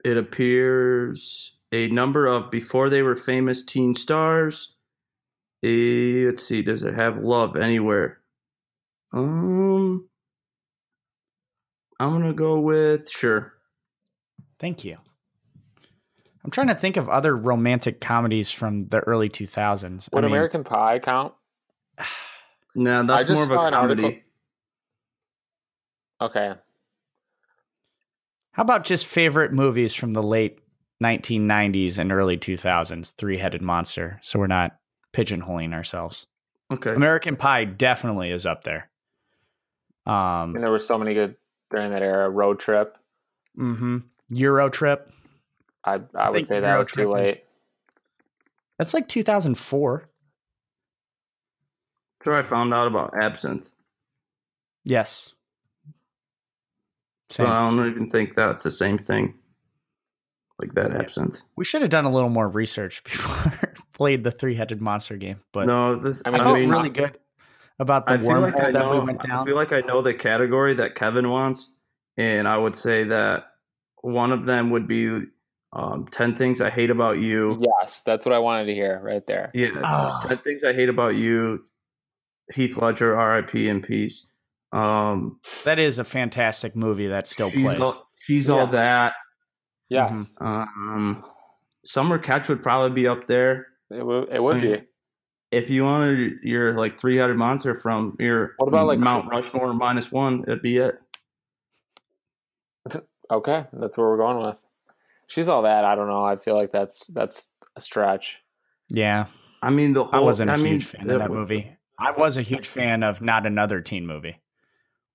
[SPEAKER 4] it appears a number of before they were famous teen stars. Eh, let's see, does it have love anywhere? Um, I'm gonna go with sure.
[SPEAKER 2] Thank you. I'm trying to think of other romantic comedies from the early 2000s. I
[SPEAKER 3] Would
[SPEAKER 2] mean,
[SPEAKER 3] American Pie count?
[SPEAKER 4] No,
[SPEAKER 3] I
[SPEAKER 4] that's
[SPEAKER 3] just
[SPEAKER 4] more of a
[SPEAKER 3] saw an
[SPEAKER 4] comedy.
[SPEAKER 3] article- Okay.
[SPEAKER 2] How about just favorite movies from the late 1990s and early 2000s? Three Headed Monster. So we're not pigeonholing ourselves.
[SPEAKER 4] Okay.
[SPEAKER 2] American Pie definitely is up there. Um,
[SPEAKER 3] And there were so many good during that era. Road Trip.
[SPEAKER 2] Mm-hmm. Euro Trip.
[SPEAKER 3] I I would
[SPEAKER 2] think
[SPEAKER 3] say that was too late.
[SPEAKER 2] That's like 2004.
[SPEAKER 4] So I found out about absinthe.
[SPEAKER 2] Yes.
[SPEAKER 4] So I don't even think that's the same thing. Like that
[SPEAKER 2] Yeah.
[SPEAKER 4] absinthe.
[SPEAKER 2] We should have done a little more research before played the three-headed monster game, but
[SPEAKER 4] no, this,
[SPEAKER 3] I
[SPEAKER 2] I,
[SPEAKER 3] mean,
[SPEAKER 2] felt
[SPEAKER 3] this-
[SPEAKER 2] really good about the
[SPEAKER 4] I feel like I
[SPEAKER 2] wormhole that we
[SPEAKER 4] know.
[SPEAKER 2] went
[SPEAKER 4] I feel like I know the category that Kevin wants, and I would say that one of them would be um, ten things I hate about you.
[SPEAKER 3] Yes, that's what I wanted to hear right there.
[SPEAKER 4] Yeah,
[SPEAKER 2] Ah.
[SPEAKER 4] ten things I hate about you. Heath Ledger, R.I.P. in peace. Um,
[SPEAKER 2] that is a fantastic movie that still
[SPEAKER 4] she's
[SPEAKER 2] plays.
[SPEAKER 4] all, she's
[SPEAKER 3] Yeah.
[SPEAKER 4] all that.
[SPEAKER 3] Yes,
[SPEAKER 4] Um, Summer Catch would probably be up there.
[SPEAKER 3] it would. It would
[SPEAKER 4] Mm.
[SPEAKER 3] be.
[SPEAKER 4] If you wanted your like three headed monster from your
[SPEAKER 3] What about, like,
[SPEAKER 4] Mount Rushmore minus one, it'd be it.
[SPEAKER 3] Okay, that's where we're going with. She's all that. I don't know. I feel like that's that's a stretch.
[SPEAKER 2] yeah,
[SPEAKER 4] I mean the whole
[SPEAKER 2] I wasn't a
[SPEAKER 4] I mean,
[SPEAKER 2] huge fan
[SPEAKER 4] the-
[SPEAKER 2] of that movie. I was a huge fan of Not Another Teen Movie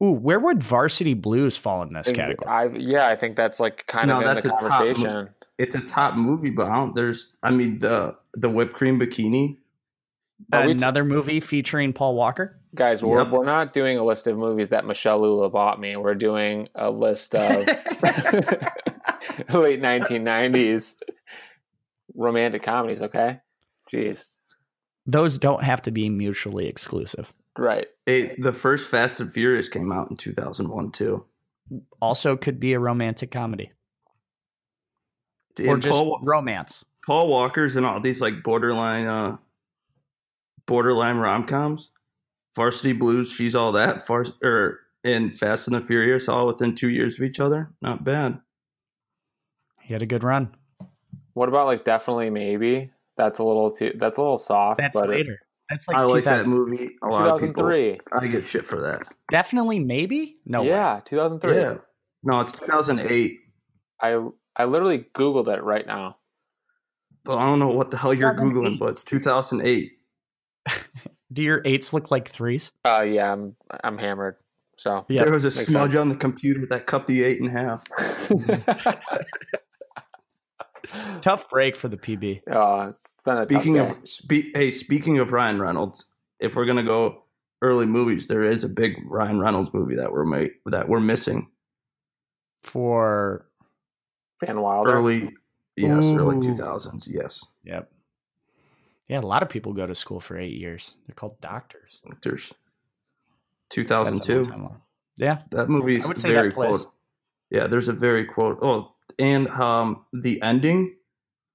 [SPEAKER 2] Ooh, where would Varsity Blues fall in this
[SPEAKER 3] Ex-
[SPEAKER 2] category?
[SPEAKER 3] I, yeah, I think that's like kind
[SPEAKER 4] No,
[SPEAKER 3] of in
[SPEAKER 4] that's
[SPEAKER 3] the
[SPEAKER 4] a top mo- It's a top movie, but I don't, there's, I mean, the the whipped cream bikini.
[SPEAKER 3] Are we t-
[SPEAKER 2] Another movie featuring Paul Walker.
[SPEAKER 3] Guys, we're,
[SPEAKER 4] Yep.
[SPEAKER 3] we're not doing a list of movies that Michelle Lula bought me. We're doing a list of late 1990s romantic comedies, okay? Jeez.
[SPEAKER 2] Those don't have to be mutually exclusive.
[SPEAKER 3] Right.
[SPEAKER 4] Hey, the first Fast and Furious came out in 2001 too.
[SPEAKER 2] Also, could be a romantic comedy
[SPEAKER 4] And
[SPEAKER 2] or just
[SPEAKER 4] Paul,
[SPEAKER 2] romance.
[SPEAKER 4] Paul Walker's in all these like borderline, uh, borderline rom coms. Varsity Blues, she's all that. Far or er, in Fast and the Furious, all within two years of each other. Not bad.
[SPEAKER 2] He had a good run.
[SPEAKER 3] What about like definitely maybe? That's a little too that's a little soft,
[SPEAKER 2] That's
[SPEAKER 3] but it-
[SPEAKER 2] later. That's like
[SPEAKER 4] I like that movie. A lot of people.
[SPEAKER 3] 2003.
[SPEAKER 4] I get shit for that.
[SPEAKER 2] Definitely, maybe. No.
[SPEAKER 3] yeah, 2003.
[SPEAKER 4] Yeah. No, it's 2008.
[SPEAKER 3] I I literally googled it right now.
[SPEAKER 4] But I don't know what the hell you're googling, but it's 2008.
[SPEAKER 2] Do your eights look like threes?
[SPEAKER 3] Uh yeah, I'm I'm hammered. So
[SPEAKER 2] Yeah.
[SPEAKER 4] there was a smudge
[SPEAKER 3] sense.
[SPEAKER 4] on the computer that cut the eight in half.
[SPEAKER 2] Tough break for the PB.
[SPEAKER 3] Uh, it's been a
[SPEAKER 4] Speaking of, spe- hey, speaking of Ryan Reynolds, if we're gonna go early movies, there is a big Ryan Reynolds movie that we're ma- that we're missing.
[SPEAKER 2] For
[SPEAKER 3] day. Van Wilder.
[SPEAKER 4] Early, yes, early 2000s. Yes,
[SPEAKER 2] yep. Yeah, a lot of people go to school for eight years. They're called doctors. Doctors.
[SPEAKER 4] 2002.
[SPEAKER 2] long time long. Yeah,
[SPEAKER 4] That movie is
[SPEAKER 2] I would say
[SPEAKER 4] very quote. Yeah, there's a very quote. Oh, and um, the ending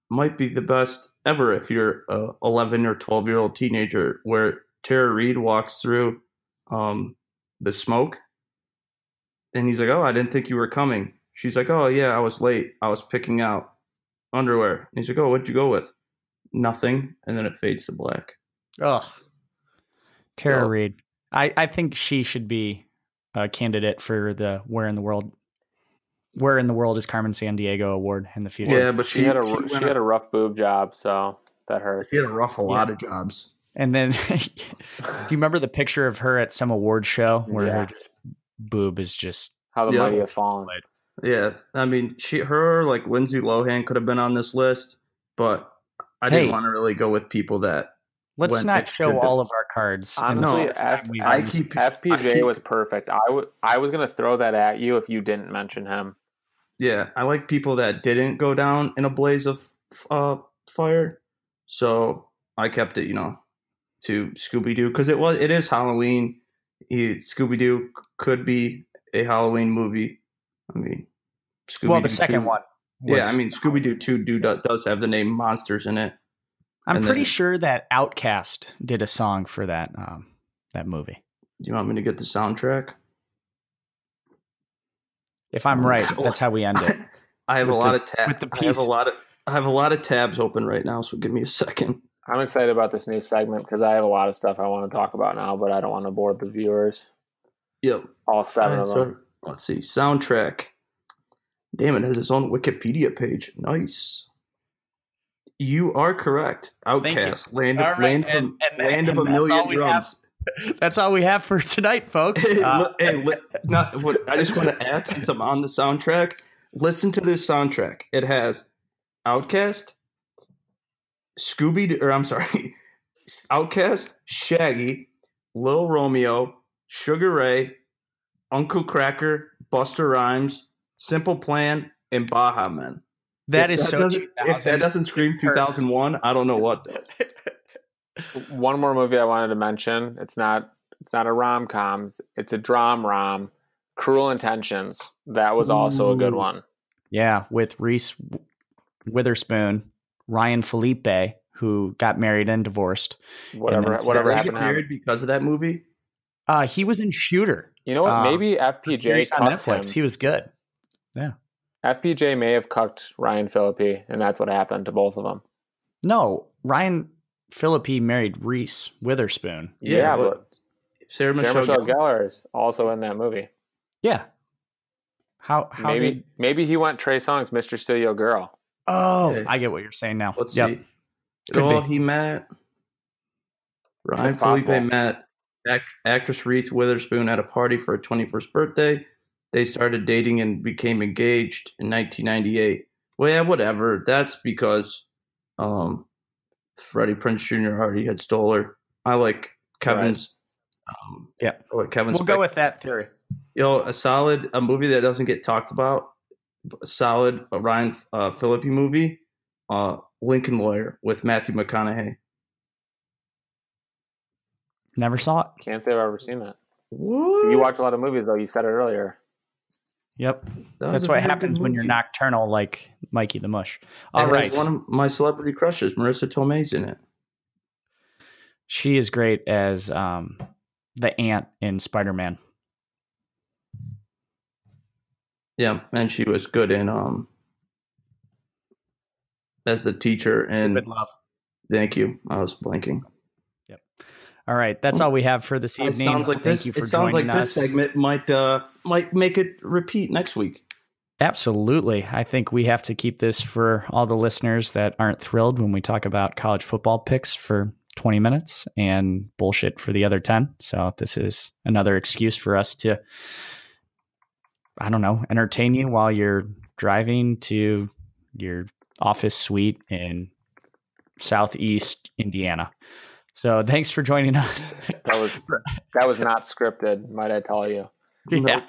[SPEAKER 4] might be the best ever if you're a 11 or 12 year old teenager, where Tara Reid walks through um, the smoke, and he's like, "Oh, I didn't think you were coming." She's like, "Oh yeah, I was late. I was picking out underwear." And he's like, "Oh, what'd you go with?" Nothing, and then it fades to black.
[SPEAKER 2] Ugh. Tara
[SPEAKER 4] Yeah.
[SPEAKER 2] Reid. I, I think she should be a candidate for the Where in the World Where in the World is Carmen Sandiego award in the future.
[SPEAKER 4] Yeah, but
[SPEAKER 3] she,
[SPEAKER 4] she,
[SPEAKER 3] had a
[SPEAKER 4] she,
[SPEAKER 3] she, had a rough boob job, so that hurts.
[SPEAKER 4] she had a rough a lot of jobs.
[SPEAKER 2] And then do you remember the picture of her at some award show where
[SPEAKER 3] Yeah.
[SPEAKER 2] her just boob is just
[SPEAKER 3] How the
[SPEAKER 4] Yeah.
[SPEAKER 3] mighty have fallen.
[SPEAKER 4] Yeah, I mean, she, her, like Lindsay Lohan could have been on this list, but I didn't want to really go with people that.
[SPEAKER 2] let's
[SPEAKER 4] When
[SPEAKER 2] not show
[SPEAKER 4] do-
[SPEAKER 2] all of our cards. in
[SPEAKER 3] Honestly,
[SPEAKER 2] first
[SPEAKER 3] F-
[SPEAKER 2] time we
[SPEAKER 4] I keep-
[SPEAKER 3] FPJ was perfect. I wa- I was gonna throw that at you if you didn't mention him.
[SPEAKER 4] Yeah, I like people that didn't go down in a blaze of uh, fire, so I kept it, you know, to Scooby Doo because it was it is Halloween. Scooby Doo could be a Halloween movie. I mean, Scooby
[SPEAKER 2] well, the second one.
[SPEAKER 4] Yeah, I mean, Scooby Doo Two do does have the name monsters in it.
[SPEAKER 2] I'm
[SPEAKER 4] and
[SPEAKER 2] pretty
[SPEAKER 4] then-
[SPEAKER 2] sure that OutKast did a song for that um, that movie.
[SPEAKER 4] Do you want me to get the soundtrack?
[SPEAKER 2] If I'm
[SPEAKER 4] Oh,
[SPEAKER 2] right, that's how we end it.
[SPEAKER 4] I have a lot
[SPEAKER 2] the-
[SPEAKER 4] of tabs. I have a lot of I have a lot of tabs open right now, so give me a second.
[SPEAKER 3] I'm excited about this new segment because I have a lot of stuff I want to talk about now, but I don't want to bore the viewers.
[SPEAKER 4] Yep.
[SPEAKER 3] All seven of
[SPEAKER 4] Alright,
[SPEAKER 3] them.
[SPEAKER 4] so let's see. Soundtrack. Damn, it has its own Wikipedia page. Nice. You are correct. OutKast. Land,
[SPEAKER 2] right,
[SPEAKER 4] land,
[SPEAKER 2] and-
[SPEAKER 4] of,
[SPEAKER 2] and-
[SPEAKER 4] land of
[SPEAKER 2] and
[SPEAKER 4] a million drums.
[SPEAKER 2] That's all we have for tonight, folks.
[SPEAKER 4] Hey,
[SPEAKER 2] Uh,
[SPEAKER 4] hey, li- not, what, I just want to add since I'm on the soundtrack. Listen to this soundtrack. It has OutKast, Scooby, or I'm sorry, OutKast, Shaggy, Lil Romeo, Sugar Ray, Uncle Kracker, Busta Rhymes, Simple Plan, and Baha Men.
[SPEAKER 2] that
[SPEAKER 4] If
[SPEAKER 2] is so.
[SPEAKER 4] If that doesn't scream 2001, I don't know what does.
[SPEAKER 3] One more movie I wanted to mention. It's not it's not a rom coms. It's a dram rom. Cruel Intentions. That was also a good one.
[SPEAKER 2] Yeah, with Reese Witherspoon, Ryan Phillippe, who got married and divorced.
[SPEAKER 3] Whatever
[SPEAKER 2] then
[SPEAKER 3] whatever
[SPEAKER 4] Did
[SPEAKER 3] happened
[SPEAKER 4] get
[SPEAKER 3] to him.
[SPEAKER 4] married because of that movie?
[SPEAKER 2] Uh, he was in Shooter.
[SPEAKER 3] You know what?
[SPEAKER 2] Um,
[SPEAKER 3] Maybe
[SPEAKER 2] the
[SPEAKER 3] FPJ
[SPEAKER 2] on Netflix.
[SPEAKER 3] him.
[SPEAKER 2] He was good.
[SPEAKER 3] FPJ may have cucked Ryan Phillippe, and that's what happened to both of them.
[SPEAKER 2] No, Ryan Phillippe married Reese Witherspoon.
[SPEAKER 3] Yeah, but
[SPEAKER 4] Sarah
[SPEAKER 3] Sarah
[SPEAKER 4] Michelle,
[SPEAKER 3] Michelle Gellar is also in that movie.
[SPEAKER 2] Yeah. How how
[SPEAKER 3] maybe
[SPEAKER 2] did?
[SPEAKER 3] maybe he went Trey Songz, Mr. Still Your Girl.
[SPEAKER 2] Oh,
[SPEAKER 4] Okay.
[SPEAKER 2] I get what you're saying now.
[SPEAKER 4] Let's
[SPEAKER 2] Yep.
[SPEAKER 4] see.
[SPEAKER 2] Could
[SPEAKER 4] oh,
[SPEAKER 2] be.
[SPEAKER 4] he met Ryan
[SPEAKER 3] It's possible.
[SPEAKER 4] Met Act- actress Reese Witherspoon at a party for her 21st birthday. They started dating and became engaged in 1998. Well, yeah, whatever. That's because um, Freddie Prinze Jr. already had stole her. I like Kevin's. Um,
[SPEAKER 2] Yeah.
[SPEAKER 4] I like Kevin's.
[SPEAKER 2] We'll go with that theory.
[SPEAKER 4] you know, a solid a movie that doesn't get talked about. A solid Ryan uh, Phillippe movie, uh, Lincoln Lawyer with Matthew McConaughey.
[SPEAKER 2] Never saw it.
[SPEAKER 3] Can't say I've ever seen that.
[SPEAKER 4] What?
[SPEAKER 3] You watch a lot of movies, though. You said it earlier.
[SPEAKER 2] Yep.
[SPEAKER 4] That
[SPEAKER 2] That's what happens when you're nocturnal like Mikey the Mush. All right.
[SPEAKER 4] One of my celebrity crushes, Marisa Tomei's in it.
[SPEAKER 2] She is great as um, the aunt in Spider Man.
[SPEAKER 4] Yeah, and she was good in um as the teacher and
[SPEAKER 2] Stupid love.
[SPEAKER 4] thank you. I was blanking.
[SPEAKER 2] All right. That's all we have for this
[SPEAKER 4] It
[SPEAKER 2] evening.
[SPEAKER 4] sounds like
[SPEAKER 2] Thank
[SPEAKER 4] this.
[SPEAKER 2] you for
[SPEAKER 4] It sounds like
[SPEAKER 2] joining
[SPEAKER 4] this
[SPEAKER 2] us.
[SPEAKER 4] segment might uh might make it repeat next week.
[SPEAKER 2] Absolutely. I think we have to keep this for all the listeners that aren't thrilled when we talk about college football picks for 20 minutes and bullshit for the other 10. So this is another excuse for us to, I don't know, entertain you while you're driving to your office suite in Southeast Indiana. So thanks for joining us.
[SPEAKER 3] That was that was not scripted, might I tell you?
[SPEAKER 2] yeah,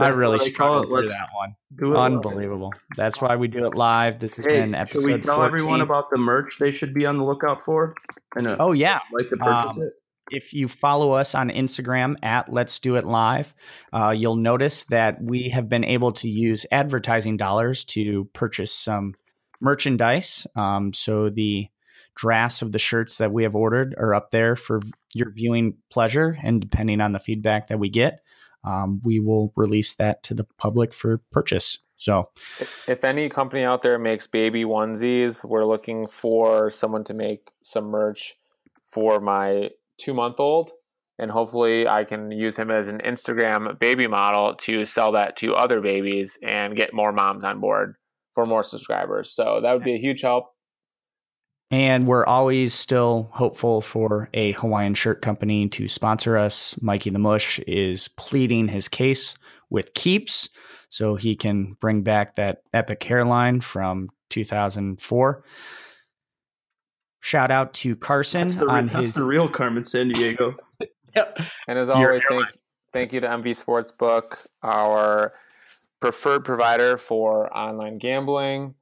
[SPEAKER 2] I really
[SPEAKER 4] what call
[SPEAKER 2] struggled
[SPEAKER 4] it.
[SPEAKER 2] that one.
[SPEAKER 4] do it live.
[SPEAKER 2] Unbelievable. That's why we do it live. This has
[SPEAKER 4] Hey,
[SPEAKER 2] been episode.
[SPEAKER 4] should we tell
[SPEAKER 2] 14.
[SPEAKER 4] everyone about the merch they should be on the lookout for? And uh,
[SPEAKER 2] Oh yeah.
[SPEAKER 4] like to purchase
[SPEAKER 2] Um,
[SPEAKER 4] it.
[SPEAKER 2] If you follow us on Instagram at Let's Do It Live, uh, you'll notice that we have been able to use advertising dollars to purchase some merchandise. Um, so the drafts of the shirts that we have ordered are up there for your viewing pleasure, and depending on the feedback that we get, um, we will release that to the public for purchase. So
[SPEAKER 3] If any company out there makes baby onesies, we're looking for someone to make some merch for my two month old. And hopefully, I can use him as an Instagram baby model to sell that to other babies and get more moms on board for more subscribers. So that would be a huge help.
[SPEAKER 2] And we're always still hopeful for a Hawaiian shirt company to sponsor us. Mikey the Mush is pleading his case with Keeps so he can bring back that epic hairline from 2004. Shout out to Carson
[SPEAKER 4] That's the,
[SPEAKER 2] on
[SPEAKER 4] that's
[SPEAKER 2] his.
[SPEAKER 4] the real Carmen Sandiego. Yep.
[SPEAKER 3] And as always, thank, thank you to MV Sportsbook, our preferred provider for online gambling.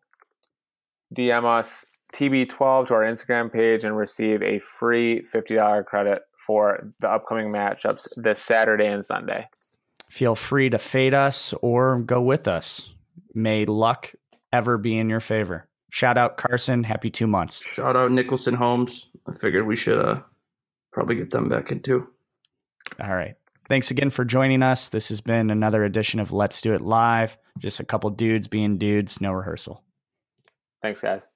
[SPEAKER 3] DM us TB12 to our Instagram page and receive a free $50 credit for the upcoming matchups this Saturday and Sunday.
[SPEAKER 2] Feel free to fade us or go with us. May luck ever be in your favor. Shout out Carson. Happy two months.
[SPEAKER 4] Shout out Nicholson Homes. I figured we should uh probably get them back in too.
[SPEAKER 2] All right. Thanks again for joining us. This has been another edition of Let's Do It Live. Just a couple dudes being dudes, no rehearsal.
[SPEAKER 3] Thanks, guys.
[SPEAKER 1] Damn it, Michael!